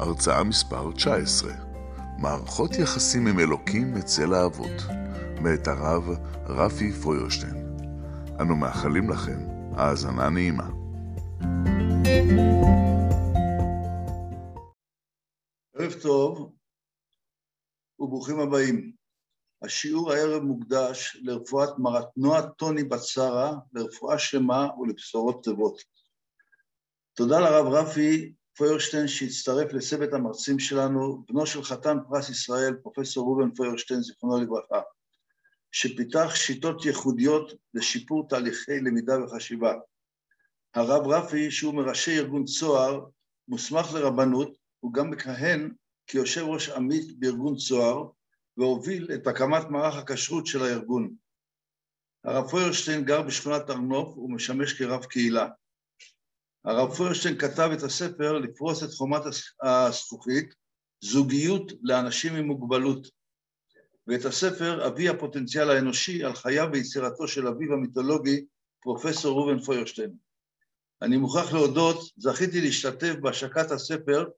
הרצאה מספר 19 מערכות יחסים עם אלוקים אצל האבות, מאת הרב רפי פוירשטיין. אנו מאחלים לכם האזנה נעימה. ערב טוב וברוכים הבאים. השיעור הערב מוקדש לרפואת מרתנוע טוני בצרה, לרפואה שלמה ולבשורות טובות. תודה לרב רפי פוירשטיין שהצטרף לצוות המרצים שלנו, בנו של חתן פרס ישראל, פרופסור ראובן פוירשטיין, זיכרונו לברכה, שפיתח שיטות ייחודיות לשיפור תהליכי למידה וחשיבה. הרב רפי, שהוא מראשי ארגון צוהר, מוסמך לרבנות, הוא גם מכהן כיושב ראש עמית בארגון צוהר, והוביל את הקמת מערך הכשרות של הארגון. הרב פוירשטיין גר בשכונת הר נוף ומשמש כרב קהילה. הרב פוירשטיין כתב את הספר לפרוס את חומת הזכוכית, זוגיות לאנשים עם מוגבלות, ואת הספר אבי הפוטנציאל האנושי על חייו ויצירתו של אביו המיתולוגי, פרופסור ראובן פוירשטיין. אני מוכרח להודות, זכיתי להשתתף בהשקת הספר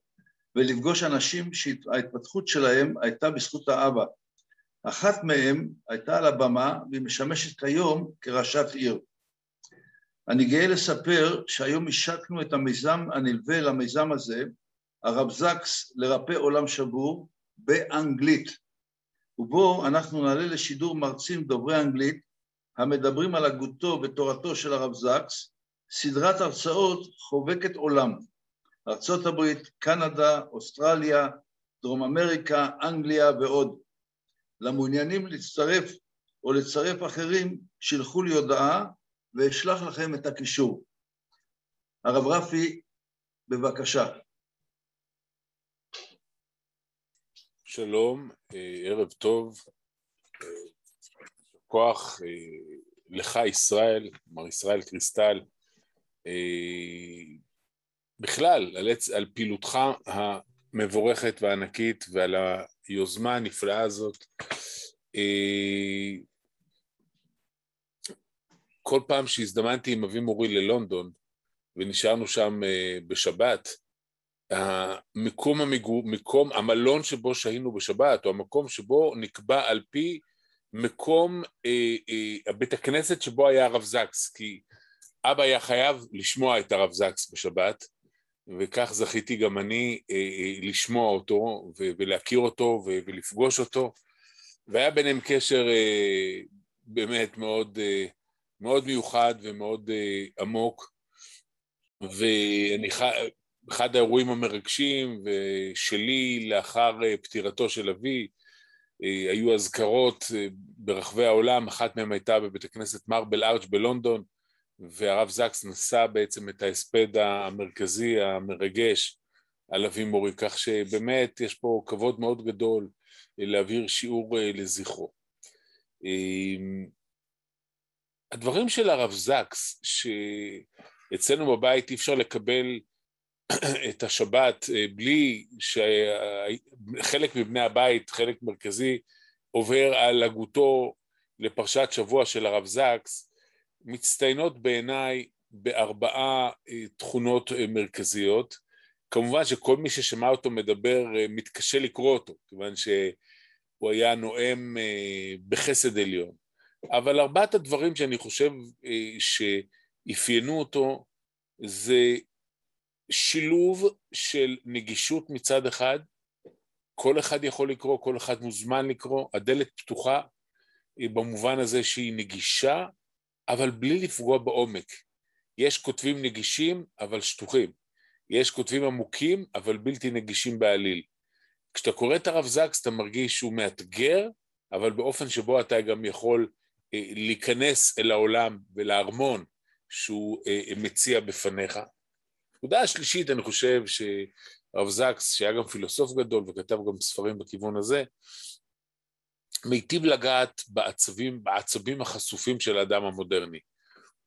ולפגוש אנשים שההתפתחות שלהם הייתה בזכות האבא. אחת מהם הייתה על הבמה והיא משמשת כיום כראשת עיר. אני גאה לספר שהיום השקנו את המיזם הנלווה למיזם הזה, הרב זקס לרפא עולם שבור, באנגלית, ובו אנחנו נעלה לשידור מרצים דוברי אנגלית המדברים על הגותו ותורתו של הרב זקס, סדרת הרצאות חובקת עולם, ארצות הברית, קנדה, אוסטרליה, דרום אמריקה, אנגליה ועוד. למעוניינים להצטרף או לצרף אחרים, שילחו לי הודעה ואשלח לכם את הקישור. הרב רפי, בבקשה. שלום, ערב טוב, כוח לך ישראל, מר ישראל קריסטל, בכלל על, על פעילותך המבורכת והענקית ועל היוזמה הנפלאה הזאת. כל פעם שהזדמנתי עם אבי מורי ללונדון ונשארנו שם בשבת, המקום המגור, מקום, המלון שבו שהיינו בשבת, או המקום שבו נקבע על פי מקום אה, אה, בית הכנסת שבו היה הרב זקס, כי אבא היה חייב לשמוע את הרב זקס בשבת, וכך זכיתי גם אני אה, אה, לשמוע אותו ו- ולהכיר אותו ו- ולפגוש אותו, והיה ביניהם קשר אה, באמת מאוד, אה, מאוד מיוחד ומאוד אה, עמוק, ואני. אחד האירועים המרגשים שלי לאחר פטירתו של אבי, היו אזכרות ברחבי העולם, אחת מהן הייתה בבית הכנסת מרבל ארץ' בלונדון, והרב זקס נשא בעצם את ההספד המרכזי המרגש על אבי מורי, כך שבאמת יש פה כבוד מאוד גדול להעביר שיעור לזכרו. הדברים של הרב זקס, שאצלנו בבית אי אפשר לקבל את השבת בלי שחלק מבני הבית, חלק מרכזי, עובר על הגותו לפרשת שבוע של הרב זקס, מצטיינות בעיניי בארבעה תכונות מרכזיות. כמובן שכל מי ששמע אותו מדבר מתקשה לקרוא אותו, כיוון שהוא היה נואם בחסד עליון. אבל ארבעת הדברים שאני חושב שאפיינו אותו זה שילוב של נגישות מצד אחד, כל אחד יכול לקרוא, כל אחד מוזמן לקרוא, הדלת פתוחה במובן הזה שהיא נגישה, אבל בלי לפגוע בעומק. יש כותבים נגישים, אבל שטוחים. יש כותבים עמוקים, אבל בלתי נגישים בעליל. כשאתה קורא את הרב זקס אתה מרגיש שהוא מאתגר, אבל באופן שבו אתה גם יכול להיכנס אל העולם ולארמון שהוא מציע בפניך. הנקודה השלישית, אני חושב הרב זקס, שהיה גם פילוסוף גדול וכתב גם ספרים בכיוון הזה, מיטיב לגעת בעצבים, בעצבים החשופים של האדם המודרני.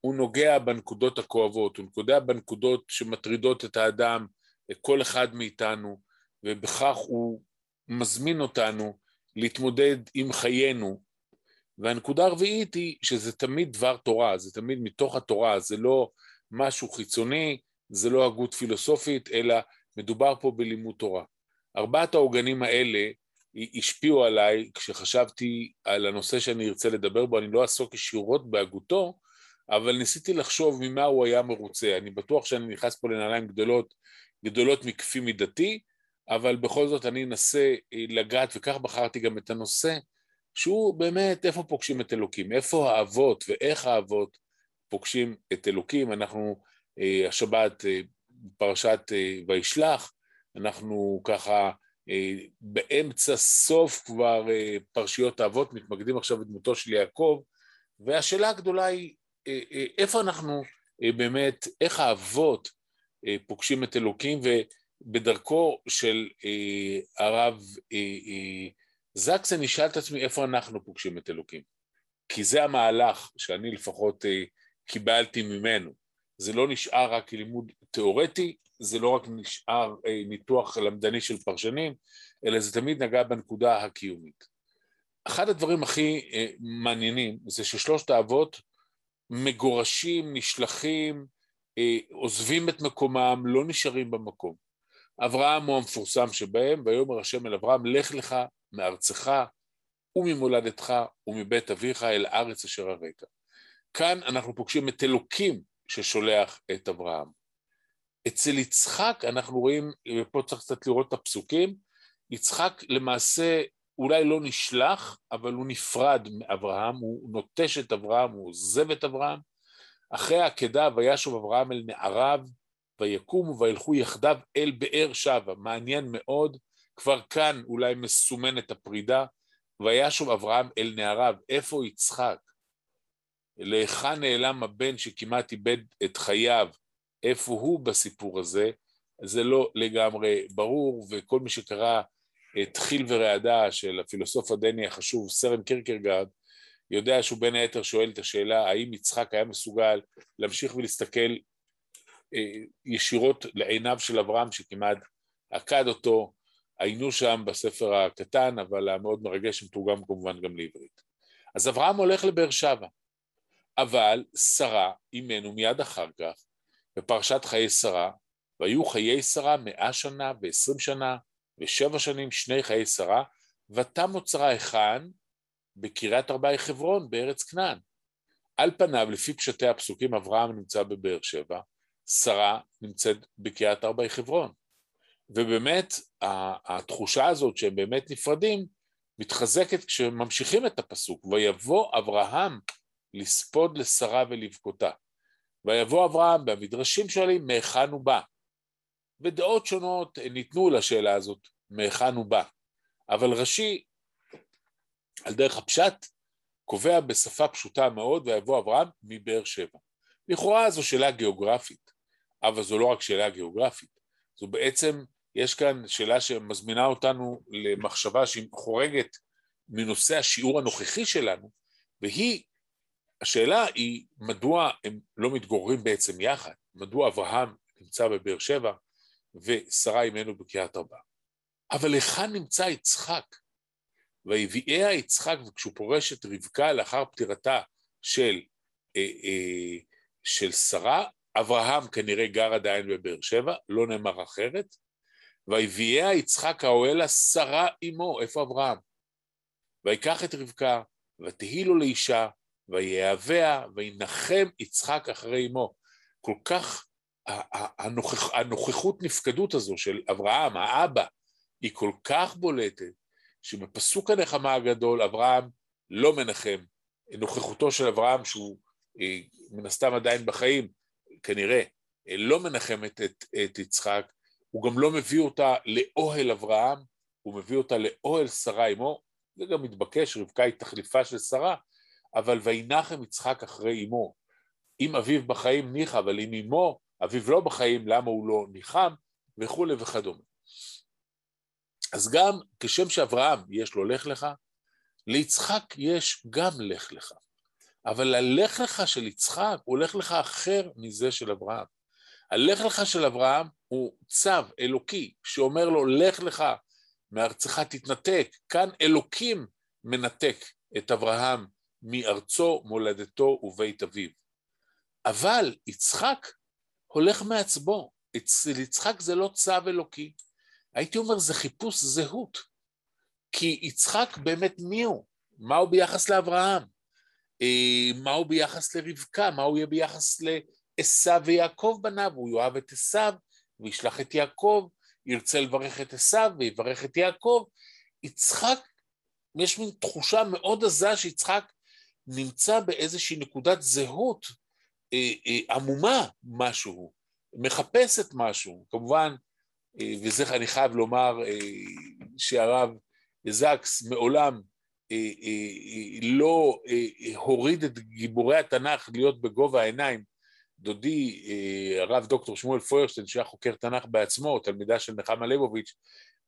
הוא נוגע בנקודות הכואבות, הוא נוגע בנקודות שמטרידות את האדם, את כל אחד מאיתנו, ובכך הוא מזמין אותנו להתמודד עם חיינו. והנקודה הרביעית היא שזה תמיד דבר תורה, זה תמיד מתוך התורה, זה לא משהו חיצוני, זה לא הגות פילוסופית, אלא מדובר פה בלימוד תורה. ארבעת העוגנים האלה השפיעו עליי כשחשבתי על הנושא שאני ארצה לדבר בו, אני לא אעסוק ישירות בהגותו, אבל ניסיתי לחשוב ממה הוא היה מרוצה. אני בטוח שאני נכנס פה לנעליים גדולות, גדולות מכפי מידתי, אבל בכל זאת אני אנסה אה, לגעת, וכך בחרתי גם את הנושא, שהוא באמת איפה פוגשים את אלוקים, איפה האבות ואיך האבות פוגשים את אלוקים. אנחנו אה, השבת אה, פרשת וישלח, אנחנו ככה באמצע סוף כבר פרשיות האבות, מתמקדים עכשיו בדמותו של יעקב, והשאלה הגדולה היא איפה אנחנו באמת, איך האבות פוגשים את אלוקים, ובדרכו של הרב זקס אני אשאל את עצמי איפה אנחנו פוגשים את אלוקים. כי זה המהלך שאני לפחות קיבלתי ממנו. זה לא נשאר רק לימוד תיאורטי, זה לא רק נשאר ניתוח למדני של פרשנים, אלא זה תמיד נגע בנקודה הקיומית. אחד הדברים הכי מעניינים זה ששלושת האבות מגורשים, נשלחים, אה, עוזבים את מקומם, לא נשארים במקום. אברהם הוא המפורסם שבהם, ויאמר השם אל אברהם, לך לך מארצך וממולדתך ומבית אביך אל הארץ אשר הרקע. כאן אנחנו פוגשים את אלוקים ששולח את אברהם. אצל יצחק אנחנו רואים, ופה צריך קצת לראות את הפסוקים, יצחק למעשה אולי לא נשלח, אבל הוא נפרד מאברהם, הוא נוטש את אברהם, הוא עוזב את אברהם. אחרי העקדה וישוב אברהם אל נעריו, ויקומו וילכו יחדיו אל באר שבע. מעניין מאוד, כבר כאן אולי מסומנת הפרידה, וישוב אברהם אל נעריו. איפה יצחק? להיכן נעלם הבן שכמעט איבד את חייו? איפה הוא בסיפור הזה? זה לא לגמרי ברור, וכל מי שקרא את חיל ורעדה של הפילוסוף הדני החשוב סרן קירקרגרד, יודע שהוא בין היתר שואל את השאלה האם יצחק היה מסוגל להמשיך ולהסתכל אה, ישירות לעיניו של אברהם שכמעט עקד אותו, היינו שם בספר הקטן, אבל המאוד מרגש שמתורגם כמובן גם לעברית. אז אברהם הולך לבאר שבע, אבל שרה אימנו מיד אחר כך, בפרשת חיי שרה, והיו חיי שרה מאה שנה ועשרים שנה ושבע שנים שני חיי שרה, ותמו צרה היכן? בקריית ארבעי חברון, בארץ כנען. על פניו, לפי פשטי הפסוקים, אברהם נמצא בבאר שבע, שרה נמצאת בקריית ארבעי חברון. ובאמת, התחושה הזאת שהם באמת נפרדים, מתחזקת כשממשיכים את הפסוק, ויבוא אברהם לספוד לשרה ולבכותה. ויבוא אברהם, והמדרשים שואלים, מהיכן הוא בא? ודעות שונות ניתנו לשאלה הזאת, מהיכן הוא בא. אבל רש"י, על דרך הפשט, קובע בשפה פשוטה מאוד, ויבוא אברהם מבאר שבע. לכאורה זו שאלה גיאוגרפית, אבל זו לא רק שאלה גיאוגרפית, זו בעצם, יש כאן שאלה שמזמינה אותנו למחשבה שהיא חורגת מנושא השיעור הנוכחי שלנו, והיא, השאלה היא מדוע הם לא מתגוררים בעצם יחד, מדוע אברהם נמצא בבאר שבע ושרה אימנו בקריית ארבע. אבל היכן נמצא יצחק? ויביאיה יצחק, וכשהוא פורש את רבקה לאחר פטירתה של, אה, אה, של שרה, אברהם כנראה גר עדיין בבאר שבע, לא נאמר אחרת, ויביאיה יצחק האוהלה שרה אמו, איפה אברהם? ויקח את רבקה, ותהי לו לאישה, ויהביה, וינחם יצחק אחרי אמו. כל כך הנוכח, הנוכחות נפקדות הזו של אברהם, האבא, היא כל כך בולטת, שבפסוק הנחמה הגדול אברהם לא מנחם. נוכחותו של אברהם, שהוא אה, מן הסתם עדיין בחיים, כנראה, אה, לא מנחמת את, את יצחק, הוא גם לא מביא אותה לאוהל אברהם, הוא מביא אותה לאוהל שרה אמו, זה גם מתבקש, רבקה היא תחליפה של שרה, אבל וינחם יצחק אחרי אמו. אם אביו בחיים ניחא, אבל אם אמו, אביו לא בחיים, למה הוא לא ניחם, וכולי וכדומה. אז גם כשם שאברהם יש לו לך לך, ליצחק יש גם לך לך. אבל הלך לך של יצחק הוא לך לך אחר מזה של אברהם. הלך לך של אברהם הוא צו אלוקי שאומר לו לך לך מארצך תתנתק. כאן אלוקים מנתק את אברהם מארצו, מולדתו ובית אביו. אבל יצחק הולך מעצבו. אצל יצחק זה לא צו אלוקי. הייתי אומר, זה חיפוש זהות. כי יצחק באמת מי הוא? מה הוא ביחס לאברהם? אה, מה הוא ביחס לרבקה? מה הוא יהיה ביחס לעשו ויעקב בניו? הוא יאהב את עשו וישלח את יעקב, ירצה לברך את עשו ויברך את יעקב. יצחק, יש מין תחושה מאוד עזה שיצחק נמצא באיזושהי נקודת זהות אה, אה, עמומה משהו, מחפשת משהו. כמובן, אה, וזה אני חייב לומר אה, שהרב זקס מעולם אה, לא הוריד את גיבורי התנ"ך להיות בגובה העיניים. דודי, הרב דוקטור שמואל פוירשטיין, שהיה חוקר תנ"ך בעצמו, תלמידה של נחמה ליבוביץ',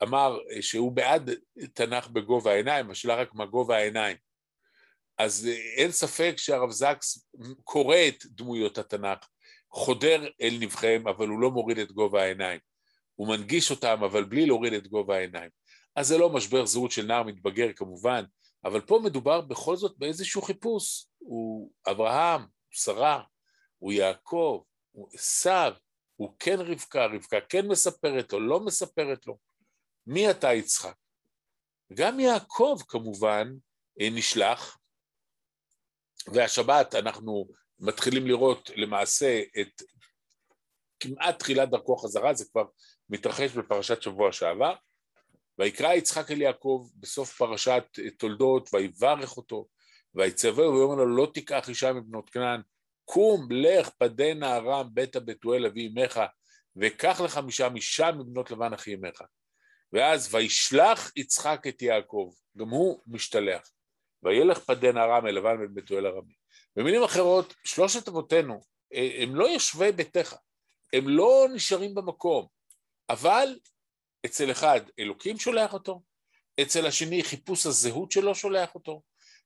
אמר שהוא בעד תנ"ך בגובה העיניים, השאלה רק מה גובה העיניים. אז אין ספק שהרב זקס קורא את דמויות התנ"ך, חודר אל נבחיהם, אבל הוא לא מוריד את גובה העיניים. הוא מנגיש אותם, אבל בלי להוריד את גובה העיניים. אז זה לא משבר זהות של נער מתבגר כמובן, אבל פה מדובר בכל זאת באיזשהו חיפוש. הוא אברהם, שרה, הוא יעקב, הוא עשיו, הוא כן רבקה, רבקה כן מספרת לו, לא מספרת לו. מי אתה יצחק? גם יעקב כמובן אה, נשלח, והשבת אנחנו מתחילים לראות למעשה את כמעט תחילת דרכו חזרה, זה כבר מתרחש בפרשת שבוע שעבר. ויקרא יצחק אל יעקב בסוף פרשת תולדות, ויברך אותו, ויצווה ויאמר לו לא תיקח אישה מבנות כנען, קום לך פדה ארם ביתה בתואל אבי אמך, וקח לך משם אישה מבנות לבן אחי אמך. ואז וישלח יצחק את יעקב, גם הוא משתלח. וילך פדה ארם אל לבן בן בתואל ארמי. במילים אחרות, שלושת אבותינו אה, הם לא יושבי ביתך, הם לא נשארים במקום, אבל אצל אחד אלוקים שולח אותו, אצל השני חיפוש הזהות שלו שולח אותו,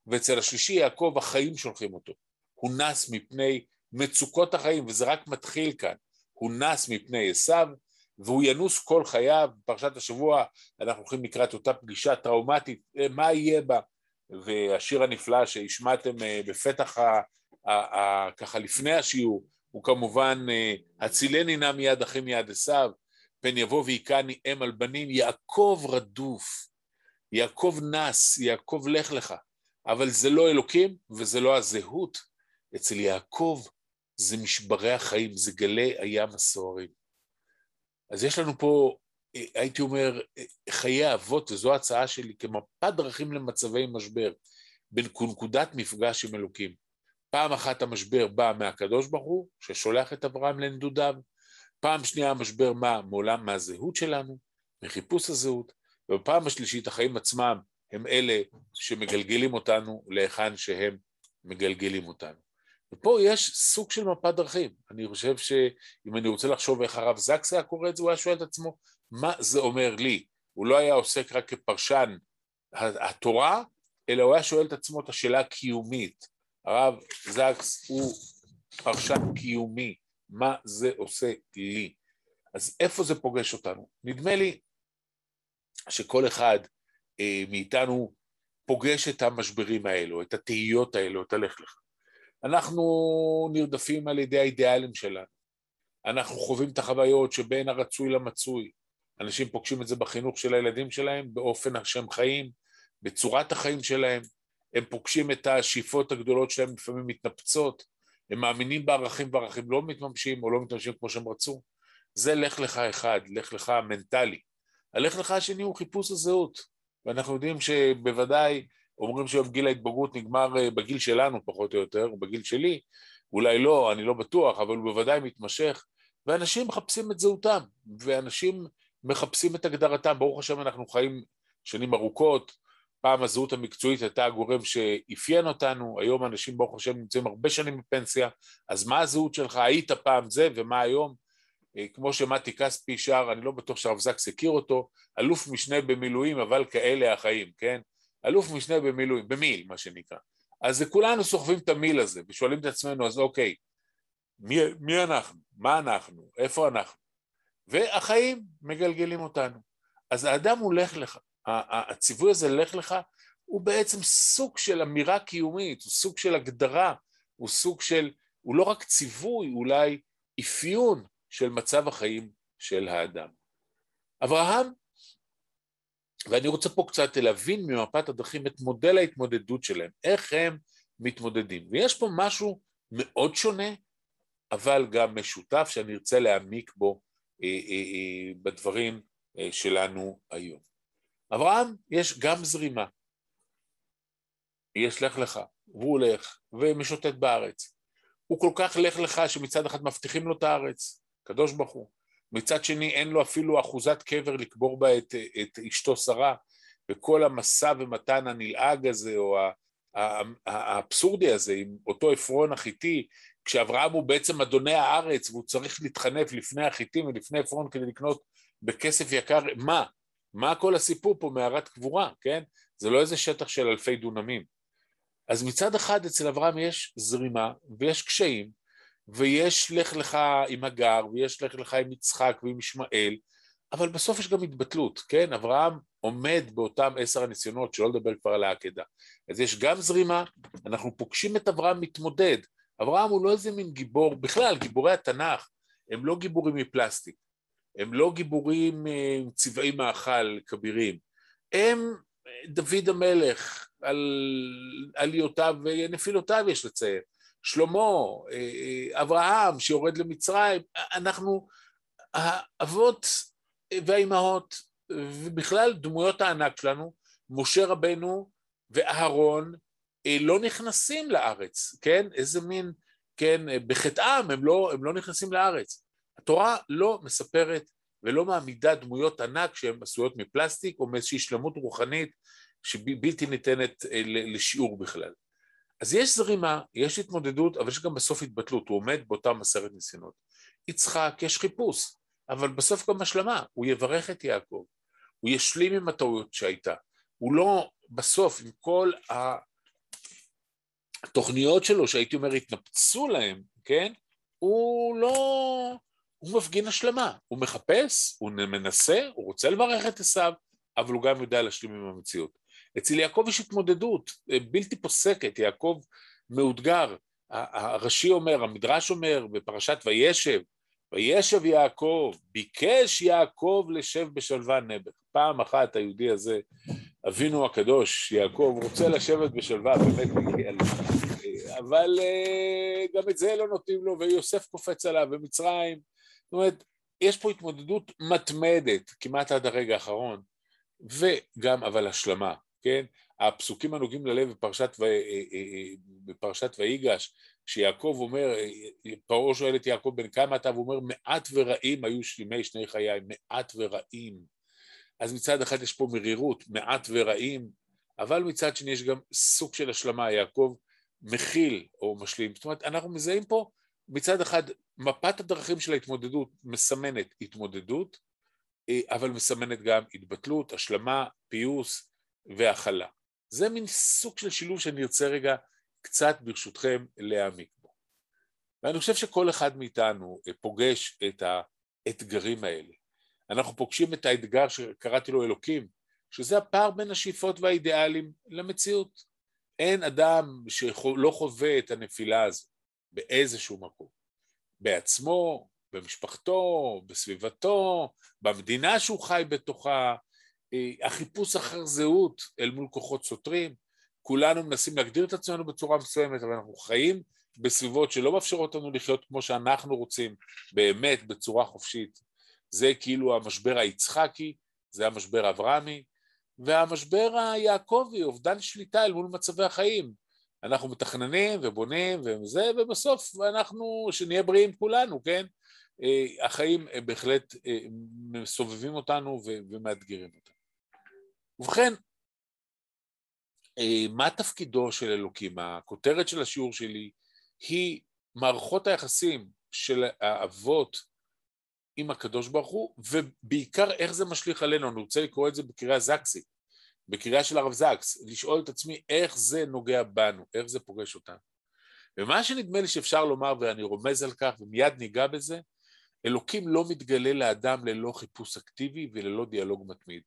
ואצל השלישי יעקב החיים שולחים אותו. הוא נס מפני מצוקות החיים, וזה רק מתחיל כאן. הוא נס מפני עשיו, והוא ינוס כל חייו. בפרשת השבוע אנחנו הולכים לקראת אותה פגישה טראומטית, אה, מה יהיה בה? והשיר הנפלא שהשמעתם אה, בפתח, ה, ה, ה, ככה לפני השיעור, הוא כמובן אה, הצילני נא מיד אחי מיד עשיו, פן יבוא והיכני אם על בנים, יעקב רדוף, יעקב נס, יעקב לך לך, אבל זה לא אלוקים וזה לא הזהות, אצל יעקב זה משברי החיים, זה גלי הים הסוערים. אז יש לנו פה, הייתי אומר, חיי אבות, וזו ההצעה שלי, כמפת דרכים למצבי משבר, בנקודת מפגש עם אלוקים. פעם אחת המשבר בא מהקדוש ברוך הוא, ששולח את אברהם לנדודיו, פעם שנייה המשבר מה? מעולם מהזהות שלנו, מחיפוש הזהות, ובפעם השלישית החיים עצמם הם אלה שמגלגלים אותנו להיכן שהם מגלגלים אותנו. ופה יש סוג של מפת דרכים. אני חושב שאם אני רוצה לחשוב איך הרב זקס היה קורא את זה, הוא היה שואל את עצמו, מה זה אומר לי? הוא לא היה עוסק רק כפרשן התורה, אלא הוא היה שואל את עצמו את השאלה הקיומית. הרב זקס הוא פרשן קיומי, מה זה עושה לי. אז איפה זה פוגש אותנו? נדמה לי שכל אחד אה, מאיתנו פוגש את המשברים האלו, את התהיות האלו, את הלך לך. אנחנו נרדפים על ידי האידיאלים שלנו. אנחנו חווים את החוויות שבין הרצוי למצוי. אנשים פוגשים את זה בחינוך של הילדים שלהם, באופן שהם חיים, בצורת החיים שלהם. הם פוגשים את השאיפות הגדולות שלהם, לפעמים מתנפצות. הם מאמינים בערכים וערכים לא מתממשים או לא מתממשים כמו שהם רצו. זה לך לך אחד, לך לך מנטלי. הלך לך השני הוא חיפוש הזהות, ואנחנו יודעים שבוודאי אומרים שהיום גיל ההתבגרות נגמר אה, בגיל שלנו פחות או יותר, או בגיל שלי, אולי לא, אני לא בטוח, אבל הוא בוודאי מתמשך, ואנשים מחפשים את זהותם, ואנשים מחפשים את הגדרתם, ברוך השם אנחנו חיים שנים ארוכות, פעם הזהות המקצועית הייתה הגורם שאפיין אותנו, היום אנשים ברוך השם נמצאים הרבה שנים בפנסיה, אז מה הזהות שלך? היית פעם זה ומה היום? אה, כמו שמתי כספי שר, אני לא בטוח שהרב זקס הכיר אותו, אלוף משנה במילואים, אבל כאלה החיים, כן? אלוף משנה במילואים, במיל, מה שנקרא. אז כולנו סוחבים את המיל הזה, ושואלים את עצמנו, אז אוקיי, מי, מי אנחנו? מה אנחנו? איפה אנחנו? והחיים מגלגלים אותנו. אז האדם הוא לך לך, הציווי הזה לך לך, הוא בעצם סוג של אמירה קיומית, הוא סוג של הגדרה, הוא סוג של, הוא לא רק ציווי, אולי אפיון של מצב החיים של האדם. אברהם, ואני רוצה פה קצת להבין ממפת הדרכים את מודל ההתמודדות שלהם, איך הם מתמודדים. ויש פה משהו מאוד שונה, אבל גם משותף, שאני ארצה להעמיק בו אה, אה, אה, בדברים אה, שלנו היום. אברהם, יש גם זרימה. יש לך לך, והוא הולך ומשוטט בארץ. הוא כל כך לך לך שמצד אחד מבטיחים לו את הארץ, קדוש ברוך הוא. מצד שני אין לו אפילו אחוזת קבר לקבור בה את, את אשתו שרה, וכל המשא ומתן הנלעג הזה, או האבסורדי הזה, עם אותו עפרון החיתי, כשאברהם הוא בעצם אדוני הארץ, והוא צריך להתחנף לפני החיטים ולפני עפרון כדי לקנות בכסף יקר, מה? מה כל הסיפור פה מערת קבורה, כן? זה לא איזה שטח של אלפי דונמים. אז מצד אחד אצל אברהם יש זרימה ויש קשיים ויש לך לך עם הגר ויש לך לך עם יצחק ועם ישמעאל אבל בסוף יש גם התבטלות, כן? אברהם עומד באותם עשר הניסיונות, שלא לדבר כבר על העקדה. אז יש גם זרימה, אנחנו פוגשים את אברהם מתמודד. אברהם הוא לא איזה מין גיבור, בכלל, גיבורי התנ"ך הם לא גיבורים מפלסטיק, הם לא גיבורים אה, עם צבעי מאכל כבירים, הם דוד המלך, על עליותיו ונפילותיו יש לציין, שלמה, אה, אה, אברהם שיורד למצרים, אנחנו האבות והאימהות ובכלל דמויות הענק שלנו, משה רבנו ואהרון אה, לא נכנסים לארץ, כן? איזה מין, כן, בחטאם הם לא, הם לא נכנסים לארץ. התורה לא מספרת ולא מעמידה דמויות ענק שהן עשויות מפלסטיק או מאיזושהי שלמות רוחנית שבלתי ניתנת אה, לשיעור בכלל. אז יש זרימה, יש התמודדות, אבל יש גם בסוף התבטלות, הוא עומד באותם עשרת ניסיונות. יצחק, יש חיפוש, אבל בסוף גם השלמה, הוא יברך את יעקב, הוא ישלים עם הטעויות שהייתה, הוא לא, בסוף, עם כל התוכניות שלו, שהייתי אומר, התנפצו להם, כן? הוא לא, הוא מפגין השלמה, הוא מחפש, הוא מנסה, הוא רוצה לברך את עשיו, אבל הוא גם יודע להשלים עם המציאות. אצל יעקב יש התמודדות אה, בלתי פוסקת, יעקב מאותגר, הרש"י אומר, המדרש אומר בפרשת וישב, וישב יעקב, ביקש יעקב לשב בשלווה נעבך. פעם אחת היהודי הזה, אבינו הקדוש, יעקב, רוצה לשבת בשלווה, באמת מגיע לו. אבל אה, גם את זה לא נותנים לו, ויוסף קופץ עליו, ומצרים. זאת אומרת, יש פה התמודדות מתמדת, כמעט עד הרגע האחרון, וגם אבל השלמה. כן? הפסוקים הנוגעים ללב בפרשת, ו... אה, אה, אה, בפרשת ויגש, שיעקב אומר, פרעה שואל את יעקב בן כמה אתה, והוא אומר מעט ורעים היו שלימי שני חיי, מעט ורעים. אז מצד אחד יש פה מרירות, מעט ורעים, אבל מצד שני יש גם סוג של השלמה, יעקב מכיל או משלים. זאת אומרת, אנחנו מזהים פה מצד אחד מפת הדרכים של ההתמודדות מסמנת התמודדות, אבל מסמנת גם התבטלות, השלמה, פיוס, והכלה. זה מין סוג של שילוב שאני ארצה רגע קצת ברשותכם להעמיק בו. ואני חושב שכל אחד מאיתנו אה, פוגש את האתגרים האלה. אנחנו פוגשים את האתגר שקראתי לו אלוקים, שזה הפער בין השאיפות והאידיאלים למציאות. אין אדם שלא חווה את הנפילה הזו באיזשהו מקום. בעצמו, במשפחתו, בסביבתו, במדינה שהוא חי בתוכה, החיפוש אחר זהות אל מול כוחות סותרים, כולנו מנסים להגדיר את עצמנו בצורה מסוימת, אבל אנחנו חיים בסביבות שלא מאפשרות לנו לחיות כמו שאנחנו רוצים, באמת, בצורה חופשית. זה כאילו המשבר היצחקי, זה המשבר האברהמי, והמשבר היעקבי, אובדן שליטה אל מול מצבי החיים. אנחנו מתכננים ובונים וזה, ובסוף אנחנו, שנהיה בריאים כולנו, כן? אה, החיים בהחלט אה, מסובבים אותנו ומאתגרים אותנו. ובכן, אה, מה תפקידו של אלוקים? הכותרת של השיעור שלי היא מערכות היחסים של האבות עם הקדוש ברוך הוא, ובעיקר איך זה משליך עלינו, אני רוצה לקרוא את זה בקריאה זקסית, בקריאה של הרב זקס, לשאול את עצמי איך זה נוגע בנו, איך זה פוגש אותנו. ומה שנדמה לי שאפשר לומר, ואני רומז על כך ומיד ניגע בזה, אלוקים לא מתגלה לאדם ללא חיפוש אקטיבי וללא דיאלוג מתמיד.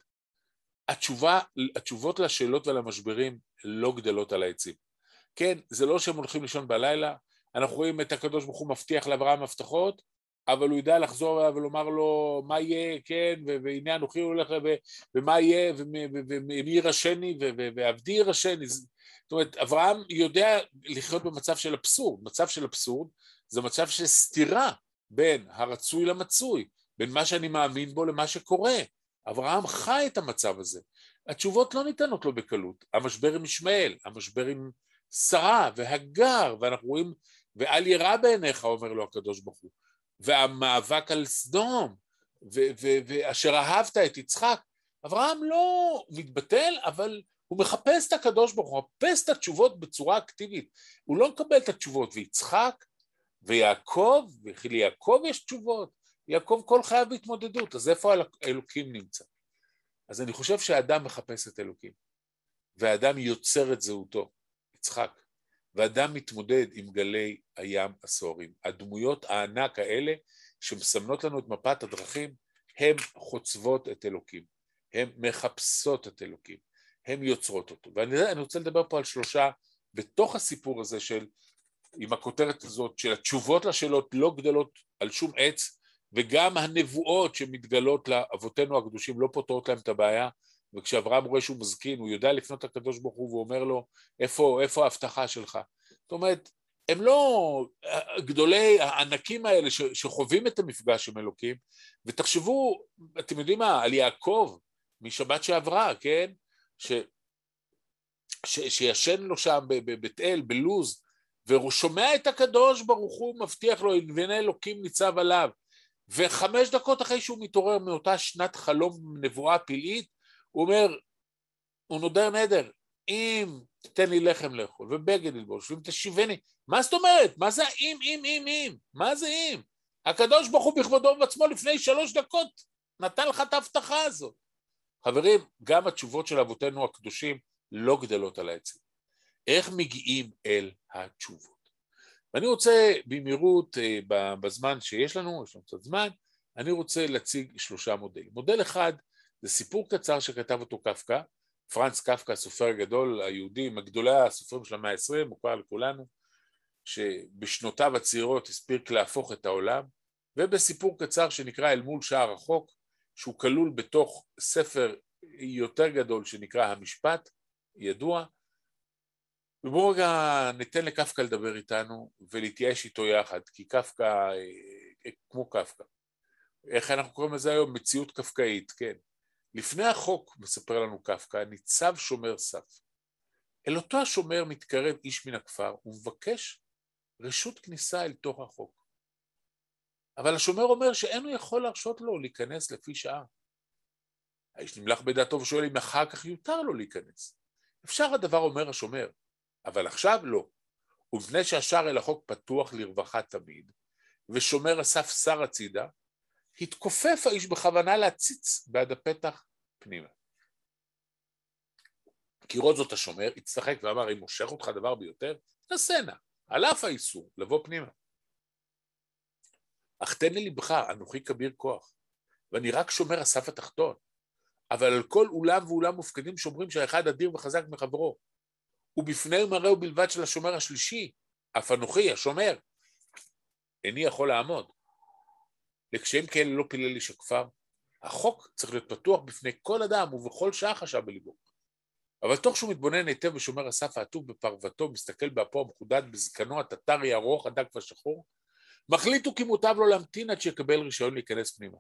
התשובה, התשובות לשאלות ולמשברים לא גדלות על העצים. כן, זה לא שהם הולכים לישון בלילה, אנחנו רואים את הקדוש ברוך הוא מבטיח לאברהם הבטחות, אבל הוא ידע לחזור אליו ולומר לו מה יהיה, כן, והנה אנוכי הולך, ומה יהיה, ומי יירשני, ועבדי יירשני. זאת אומרת, אברהם יודע לחיות במצב של אבסורד. מצב של אבסורד זה מצב של סתירה בין הרצוי למצוי, בין מה שאני מאמין בו למה שקורה. אברהם חי את המצב הזה. התשובות לא ניתנות לו בקלות. המשבר עם ישמעאל, המשבר עם שרה והגר, ואנחנו רואים, ואל ירא בעיניך, אומר לו הקדוש ברוך הוא. והמאבק על סדום, ואשר אהבת את יצחק. אברהם לא מתבטל, אבל הוא מחפש את הקדוש ברוך הוא, מחפש את התשובות בצורה אקטיבית. הוא לא מקבל את התשובות, ויצחק ויעקב, וכי ליעקב יש תשובות. יעקב כל חייו בהתמודדות, אז איפה האלוקים נמצא? אז אני חושב שהאדם מחפש את אלוקים, והאדם יוצר את זהותו, יצחק, ואדם מתמודד עם גלי הים הסוערים. הדמויות הענק האלה שמסמנות לנו את מפת הדרכים, הן חוצבות את אלוקים, הן מחפשות את אלוקים, הן יוצרות אותו. ואני רוצה לדבר פה על שלושה, בתוך הסיפור הזה של, עם הכותרת הזאת של התשובות לשאלות לא גדלות על שום עץ, וגם הנבואות שמתגלות לאבותינו הקדושים לא פותרות להם את הבעיה, וכשאברהם רואה שהוא מזקין, הוא יודע לפנות לקדוש ברוך הוא ואומר לו, איפה, איפה ההבטחה שלך? זאת אומרת, הם לא גדולי הענקים האלה שחווים את המפגש עם אלוקים, ותחשבו, אתם יודעים מה, על יעקב משבת שעברה, כן? ש, ש, שישן לו שם בבית אל, בלוז, והוא שומע את הקדוש ברוך הוא מבטיח לו, והנה אלוקים ניצב עליו. וחמש דקות אחרי שהוא מתעורר מאותה שנת חלום נבואה פלאית, הוא אומר, הוא נודר נדר, אם תתן לי לחם לאכול ובגד ללבוש ואם תשיבני, מה זאת אומרת? מה זה אם, אם, אם, אם? מה זה אם? הקדוש ברוך הוא בכבודו ובעצמו לפני שלוש דקות נתן לך את ההבטחה הזאת. חברים, גם התשובות של אבותינו הקדושים לא גדלות על העצים. איך מגיעים אל התשובות? ואני רוצה במהירות, אה, בזמן שיש לנו, יש לנו קצת זמן, אני רוצה להציג שלושה מודלים. מודל אחד זה סיפור קצר שכתב אותו קפקא, פרנץ קפקא, הסופר הגדול היהודי, מגדולי הסופרים של המאה העשרים, מוכר לכולנו, שבשנותיו הצעירות הספיק להפוך את העולם, ובסיפור קצר שנקרא אל מול שער רחוק, שהוא כלול בתוך ספר יותר גדול שנקרא המשפט, ידוע, ובואו רגע ניתן לקפקא לדבר איתנו ולהתייאש איתו יחד, כי קפקא, אה, כמו קפקא, איך אנחנו קוראים לזה היום? מציאות קפקאית, כן. לפני החוק, מספר לנו קפקא, ניצב שומר סף. אל אותו השומר מתקרב איש מן הכפר ומבקש רשות כניסה אל תוך החוק. אבל השומר אומר שאין הוא יכול להרשות לו להיכנס לפי שעה. האיש נמלח בדעתו ושואל אם אחר כך יותר לו להיכנס. אפשר הדבר אומר השומר, אבל עכשיו לא. ומפני שהשער אל החוק פתוח לרווחה תמיד, ושומר הסף שר הצידה, התכופף האיש בכוונה להציץ בעד הפתח פנימה. כי רואה זאת השומר, הצטחק ואמר, אם מושך אותך דבר ביותר, תעשה נא, על אף האיסור, לבוא פנימה. אך תן לי לבך, אנוכי כביר כוח, ואני רק שומר הסף התחתון, אבל על כל אולם ואולם מופקדים שומרים שהאחד אדיר וחזק מחברו, ובפני ומראהו בלבד של השומר השלישי, אף אנוכי, השומר, איני יכול לעמוד. לקשיים כאלה לא פילל איש הכפר. החוק צריך להיות פתוח בפני כל אדם ובכל שעה חשב בליבו. אבל תוך שהוא מתבונן היטב ושומר הסף העטוב בפרוותו, מסתכל באפו המחודד בזקנו הטטרי ארוך, הדק והשחור, מחליט הוא כי מוטב לו להמתין עד שיקבל רישיון להיכנס פנימה.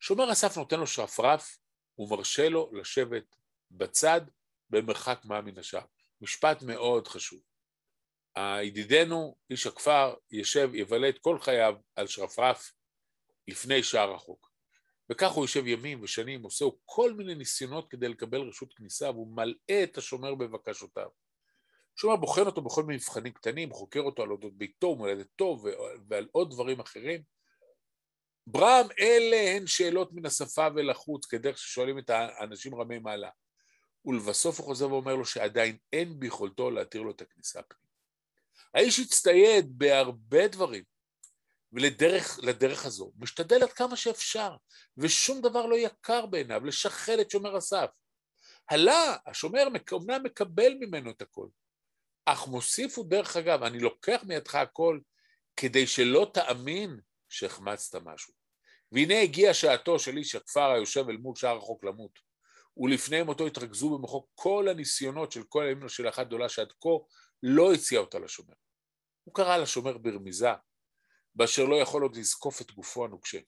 שומר הסף נותן לו שרפרף ומרשה לו לשבת בצד במרחק מה מן השער. משפט מאוד חשוב. הידידנו, איש הכפר, ישב, יבלה את כל חייו על שרפרף לפני שער החוק. וכך הוא יושב ימים ושנים, עושה כל מיני ניסיונות כדי לקבל רשות כניסה, והוא מלאה את השומר בבקשותיו. השומר בוחן אותו בכל מיני מבחנים קטנים, חוקר אותו על אודות ביתו ומולדתו ועל עוד דברים אחרים, ברם, אלה הן שאלות מן השפה ולחוץ, כדרך ששואלים את האנשים רמי מעלה. ולבסוף הוא חוזר ואומר לו שעדיין אין ביכולתו להתיר לו את הכניסה פנימה. האיש הצטייד בהרבה דברים, ולדרך לדרך הזו, משתדל עד כמה שאפשר, ושום דבר לא יקר בעיניו, לשחד את שומר הסף. הלה, השומר אומנם מקבל ממנו את הכל, אך מוסיף הוא דרך אגב, אני לוקח מידך הכל כדי שלא תאמין שהחמצת משהו. והנה הגיעה שעתו של איש הכפר היושב אל מול שער החוק למות, ולפני מותו התרכזו במוחו כל הניסיונות של כל הימים של אחת גדולה שעד כה לא הציע אותה לשומר. הוא קרא לשומר ברמיזה, באשר לא יכול עוד לזקוף את גופו הנוקשה.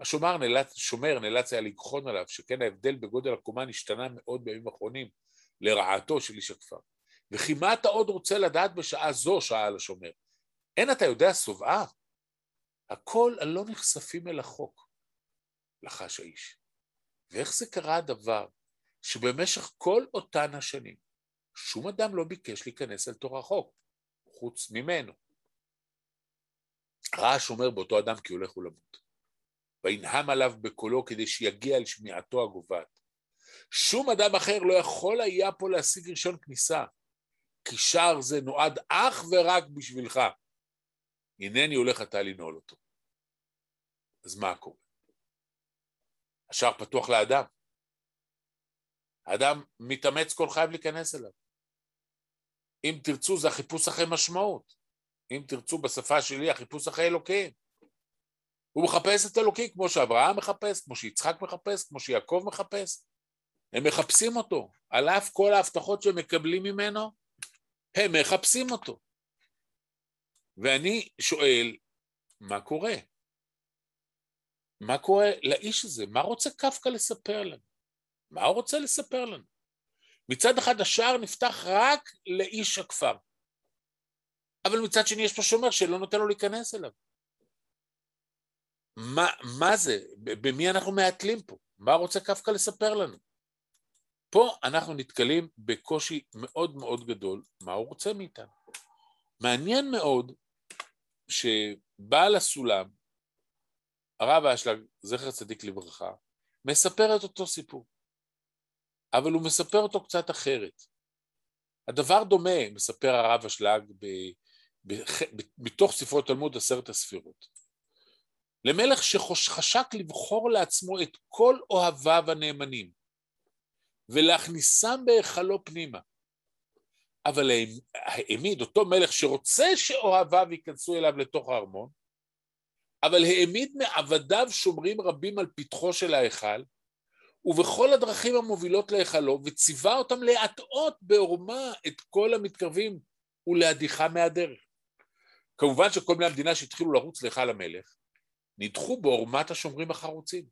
השומר נאלץ, שומר נאלץ היה לגחון עליו, שכן ההבדל בגודל הקומה נשתנה מאוד בימים האחרונים לרעתו של איש הכפר. וכי מה אתה עוד רוצה לדעת בשעה זו, שאל השומר? אין אתה יודע שובעה? הכל הלא נחשפים אל החוק, לחש האיש. ואיך זה קרה הדבר שבמשך כל אותן השנים שום אדם לא ביקש להיכנס אל תור החוק, חוץ ממנו. ראה השומר באותו אדם כי הולך ולמות. וינהם עליו בקולו כדי שיגיע אל שמיעתו הגוועת. שום אדם אחר לא יכול היה פה להשיג רישיון כניסה, כי שער זה נועד אך ורק בשבילך. הנני הולך אתה לנעול אותו. אז מה קורה? השער פתוח לאדם. האדם מתאמץ כל חייו להיכנס אליו. אם תרצו זה החיפוש אחרי משמעות. אם תרצו בשפה שלי החיפוש אחרי אלוקים. הוא מחפש את אלוקים כמו שאברהם מחפש, כמו שיצחק מחפש, כמו שיעקב מחפש. הם מחפשים אותו. על אף כל ההבטחות שהם מקבלים ממנו, הם מחפשים אותו. ואני שואל, מה קורה? מה קורה לאיש הזה? מה רוצה קפקא לספר לנו? מה הוא רוצה לספר לנו? מצד אחד השער נפתח רק לאיש הכפר, אבל מצד שני יש פה שומר שלא נותן לו להיכנס אליו. מה, מה זה? במי אנחנו מעטלים פה? מה רוצה קפקא לספר לנו? פה אנחנו נתקלים בקושי מאוד מאוד גדול, מה הוא רוצה מאיתנו. מעניין מאוד שבעל הסולם, הרב אשלג, זכר צדיק לברכה, מספר את אותו סיפור, אבל הוא מספר אותו קצת אחרת. הדבר דומה, מספר הרב אשלג ב, ב, ב, מתוך ספרו תלמוד עשרת הספירות. למלך שחשק לבחור לעצמו את כל אוהביו הנאמנים ולהכניסם בהיכלו פנימה. אבל העמיד אותו מלך שרוצה שאוהביו ייכנסו אליו לתוך הארמון, אבל העמיד מעבדיו שומרים רבים על פתחו של ההיכל, ובכל הדרכים המובילות להיכלו, וציווה אותם להטעות בעורמה את כל המתקרבים ולהדיחה מהדרך. כמובן שכל בני המדינה שהתחילו לרוץ להיכל המלך, נדחו בעורמת השומרים החרוצים,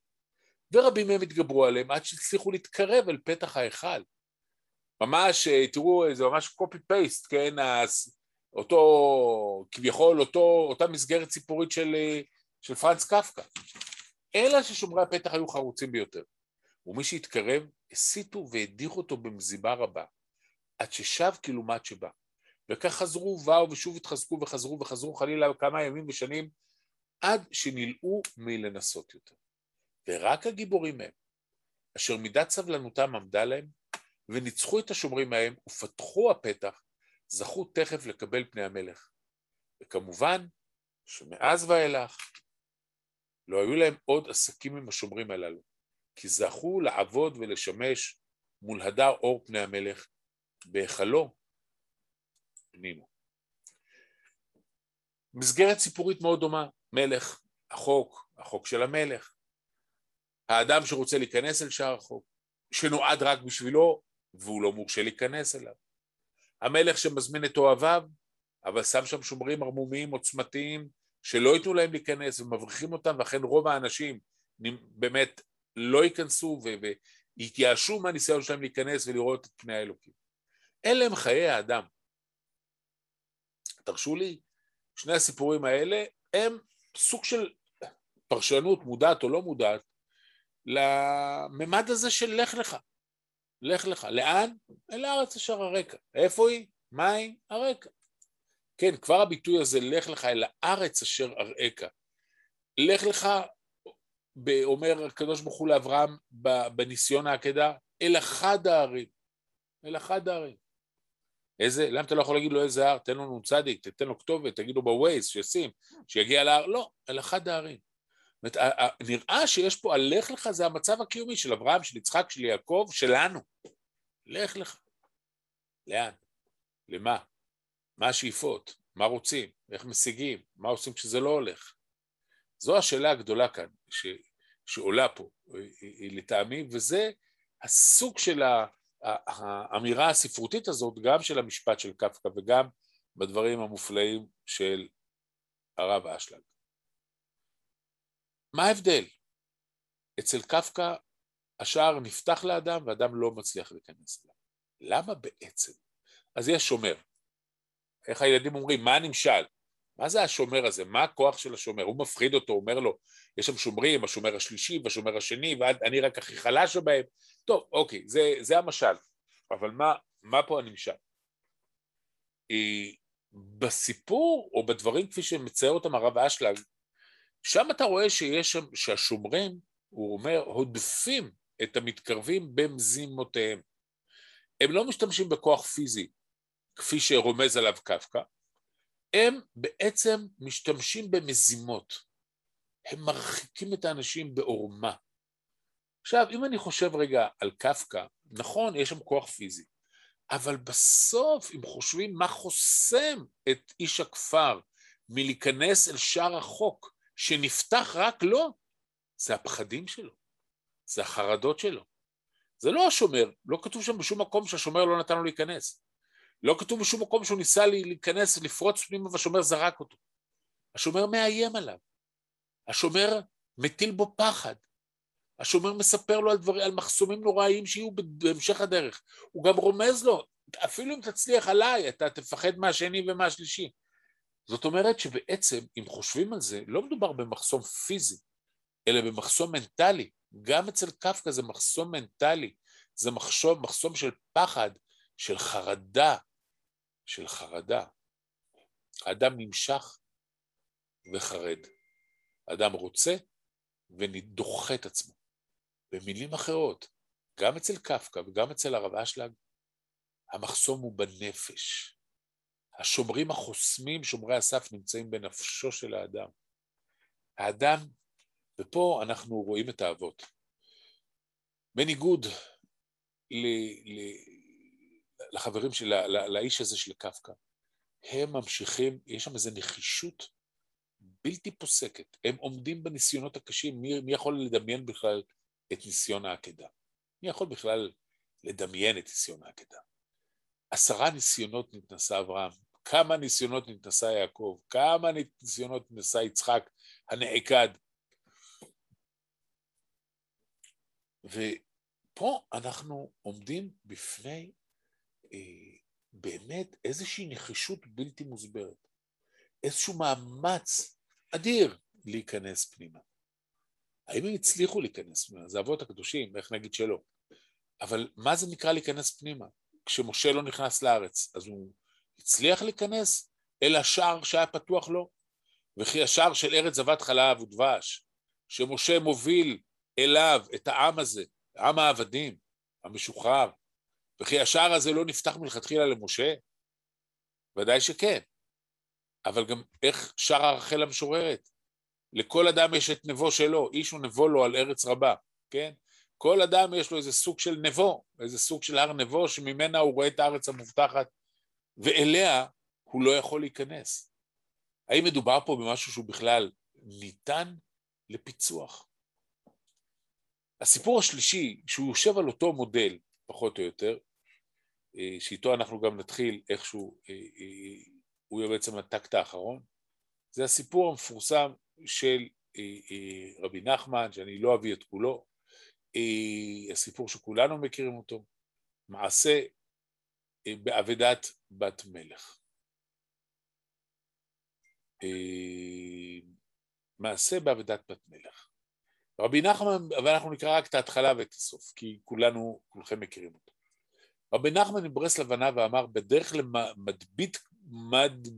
ורבים מהם התגברו עליהם עד שהצליחו להתקרב אל פתח ההיכל. ממש, תראו, זה ממש פייסט, כן, אותו, כביכול, אותו, אותה מסגרת ציפורית של, של פרנץ קפקא. אלא ששומרי הפתח היו חרוצים ביותר. ומי שהתקרב, הסיתו והדיחו אותו במזימה רבה, עד ששב כלעומת שבא. וכך חזרו ובאו ושוב התחזקו וחזרו וחזרו חלילה כמה ימים ושנים, עד שנלאו מלנסות יותר. ורק הגיבורים הם, אשר מידת סבלנותם עמדה להם, וניצחו את השומרים מהם, ופתחו הפתח, זכו תכף לקבל פני המלך. וכמובן, שמאז ואילך לא היו להם עוד עסקים עם השומרים הללו, כי זכו לעבוד ולשמש מול הדר אור פני המלך בהיכלו פנימו. מסגרת סיפורית מאוד דומה, מלך, החוק, החוק של המלך, האדם שרוצה להיכנס אל שער החוק, שנועד רק בשבילו והוא לא מורשה להיכנס אליו, המלך שמזמין את אוהביו, אבל שם שם שומרים ערמומיים עוצמתיים שלא ייתנו להם להיכנס ומבריחים אותם, ואכן רוב האנשים באמת לא ייכנסו ויתייאשו מהניסיון שלהם להיכנס ולראות את פני האלוקים. אלה הם חיי האדם. תרשו לי, שני הסיפורים האלה הם סוג של פרשנות מודעת או לא מודעת לממד הזה של לך לך. לך לך. לאן? אל הארץ אשר הרקע. איפה היא? מה היא? הרקע. כן, כבר הביטוי הזה, לך לך אל הארץ אשר אראך. לך לך אומר הקדוש ברוך הוא לאברהם בניסיון העקדה, אל אחד הערים. אל אחד הערים. איזה, למה אתה לא יכול להגיד לו איזה הר? תן לו נ"צ, תתן לו כתובת, תגיד לו בווייז, שישים, שיגיע להר. לא, אל אחד הערים. אומרת, נראה שיש פה הלך לך זה המצב הקיומי של אברהם, של יצחק, של יעקב, שלנו. לך לך. לאן? למה? מה השאיפות? מה רוצים? איך משיגים? מה עושים כשזה לא הולך? זו השאלה הגדולה כאן, ש, שעולה פה, לטעמי, וזה הסוג של האמירה הספרותית הזאת, גם של המשפט של קפקא וגם בדברים המופלאים של הרב אשלג. מה ההבדל? אצל קפקא השער נפתח לאדם ואדם לא מצליח להיכנס אליו. למה בעצם? אז יש שומר. איך הילדים אומרים, מה הנמשל? מה זה השומר הזה? מה הכוח של השומר? הוא מפחיד אותו, אומר לו, יש שם שומרים, השומר השלישי והשומר השני, ואני רק הכי חלש שבהם. טוב, אוקיי, זה, זה המשל. אבל מה, מה פה הנמשל? בסיפור, או בדברים כפי שמצייר אותם הרב אשלג, שם אתה רואה שיש שם, שהשומרים, הוא אומר, הודפים את המתקרבים במזימותיהם. הם לא משתמשים בכוח פיזי, כפי שרומז עליו קפקא, הם בעצם משתמשים במזימות. הם מרחיקים את האנשים בעורמה. עכשיו, אם אני חושב רגע על קפקא, נכון, יש שם כוח פיזי, אבל בסוף, אם חושבים מה חוסם את איש הכפר מלהיכנס אל שער החוק, שנפתח רק לו, זה הפחדים שלו, זה החרדות שלו. זה לא השומר, לא כתוב שם בשום מקום שהשומר לא נתן לו להיכנס. לא כתוב בשום מקום שהוא ניסה להיכנס, לפרוץ פנימה והשומר זרק אותו. השומר מאיים עליו. השומר מטיל בו פחד. השומר מספר לו על, דבר, על מחסומים נוראיים שיהיו בהמשך הדרך. הוא גם רומז לו, אפילו אם תצליח עליי, אתה תפחד מהשני ומהשלישי. זאת אומרת שבעצם, אם חושבים על זה, לא מדובר במחסום פיזי, אלא במחסום מנטלי. גם אצל קפקא זה מחסום מנטלי, זה מחסום, מחסום של פחד, של חרדה, של חרדה. האדם נמשך וחרד. האדם רוצה ודוחה את עצמו. במילים אחרות, גם אצל קפקא וגם אצל הרב אשלג, המחסום הוא בנפש. השומרים החוסמים, שומרי הסף, נמצאים בנפשו של האדם. האדם, ופה אנחנו רואים את האבות. בניגוד ל, ל, לחברים של, לא, לאיש הזה של קפקא, הם ממשיכים, יש שם איזו נחישות בלתי פוסקת. הם עומדים בניסיונות הקשים, מי, מי יכול לדמיין בכלל את ניסיון העקדה? מי יכול בכלל לדמיין את ניסיון העקדה? עשרה ניסיונות נתנסה אברהם, כמה ניסיונות נתנסה יעקב, כמה ניסיונות נתנסה יצחק הנעקד. ופה אנחנו עומדים בפני באמת איזושהי נחישות בלתי מוסברת, איזשהו מאמץ אדיר להיכנס פנימה. האם הם הצליחו להיכנס פנימה? זה אבות הקדושים, איך נגיד שלא. אבל מה זה נקרא להיכנס פנימה? כשמשה לא נכנס לארץ, אז הוא הצליח להיכנס אל השער שהיה פתוח לו? וכי השער של ארץ זבת חלב ודבש, שמשה מוביל אליו את העם הזה, עם העבדים, המשוחרר, וכי השער הזה לא נפתח מלכתחילה למשה? ודאי שכן. אבל גם איך שרה רחל המשוררת? לכל אדם יש את נבו שלו, איש הוא נבו לו על ארץ רבה, כן? כל אדם יש לו איזה סוג של נבו, איזה סוג של הר נבו שממנה הוא רואה את הארץ המובטחת ואליה הוא לא יכול להיכנס. האם מדובר פה במשהו שהוא בכלל ניתן לפיצוח? הסיפור השלישי, שהוא יושב על אותו מודל, פחות או יותר, אה, שאיתו אנחנו גם נתחיל איכשהו, אה, אה, הוא יהיה בעצם הטקט האחרון, זה הסיפור המפורסם של רבי נחמן, שאני לא אביא את כולו, הסיפור שכולנו מכירים אותו, מעשה באבדת בת מלך. מעשה באבדת בת מלך. רבי נחמן, ואנחנו נקרא רק את ההתחלה ואת הסוף, כי כולנו, כולכם מכירים אותו. רבי נחמן מברסלב ענה ואמר, בדרך למדבית,